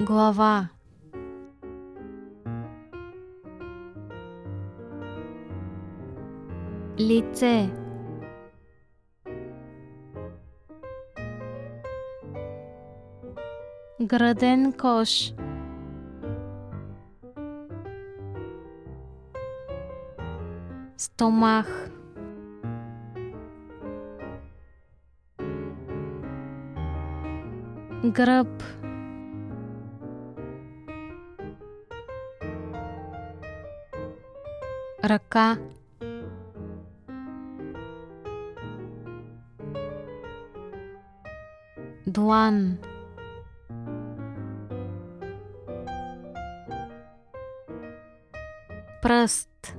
глава. Лице. Граден кош. Стомах. Гръб Raka. Dwan Prst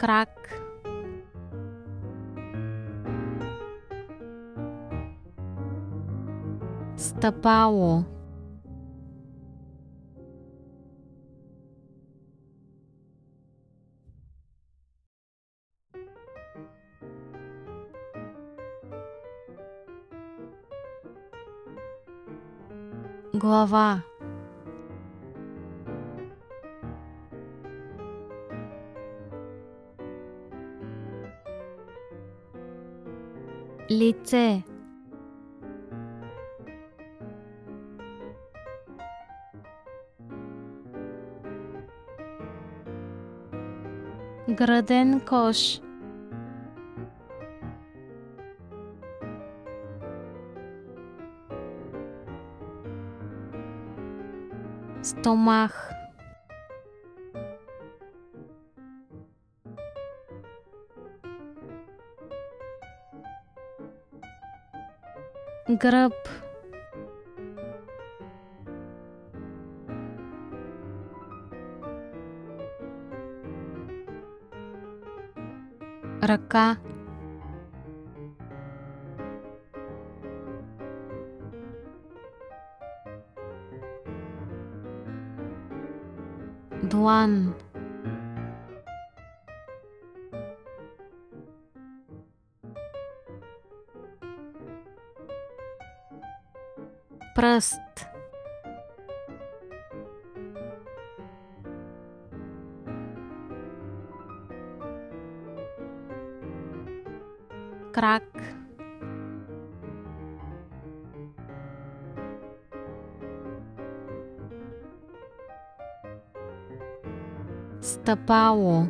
Krak. Stepało глава. Лице. Граден кош стомах. граб, Рака. One. Prst. Krak. stapało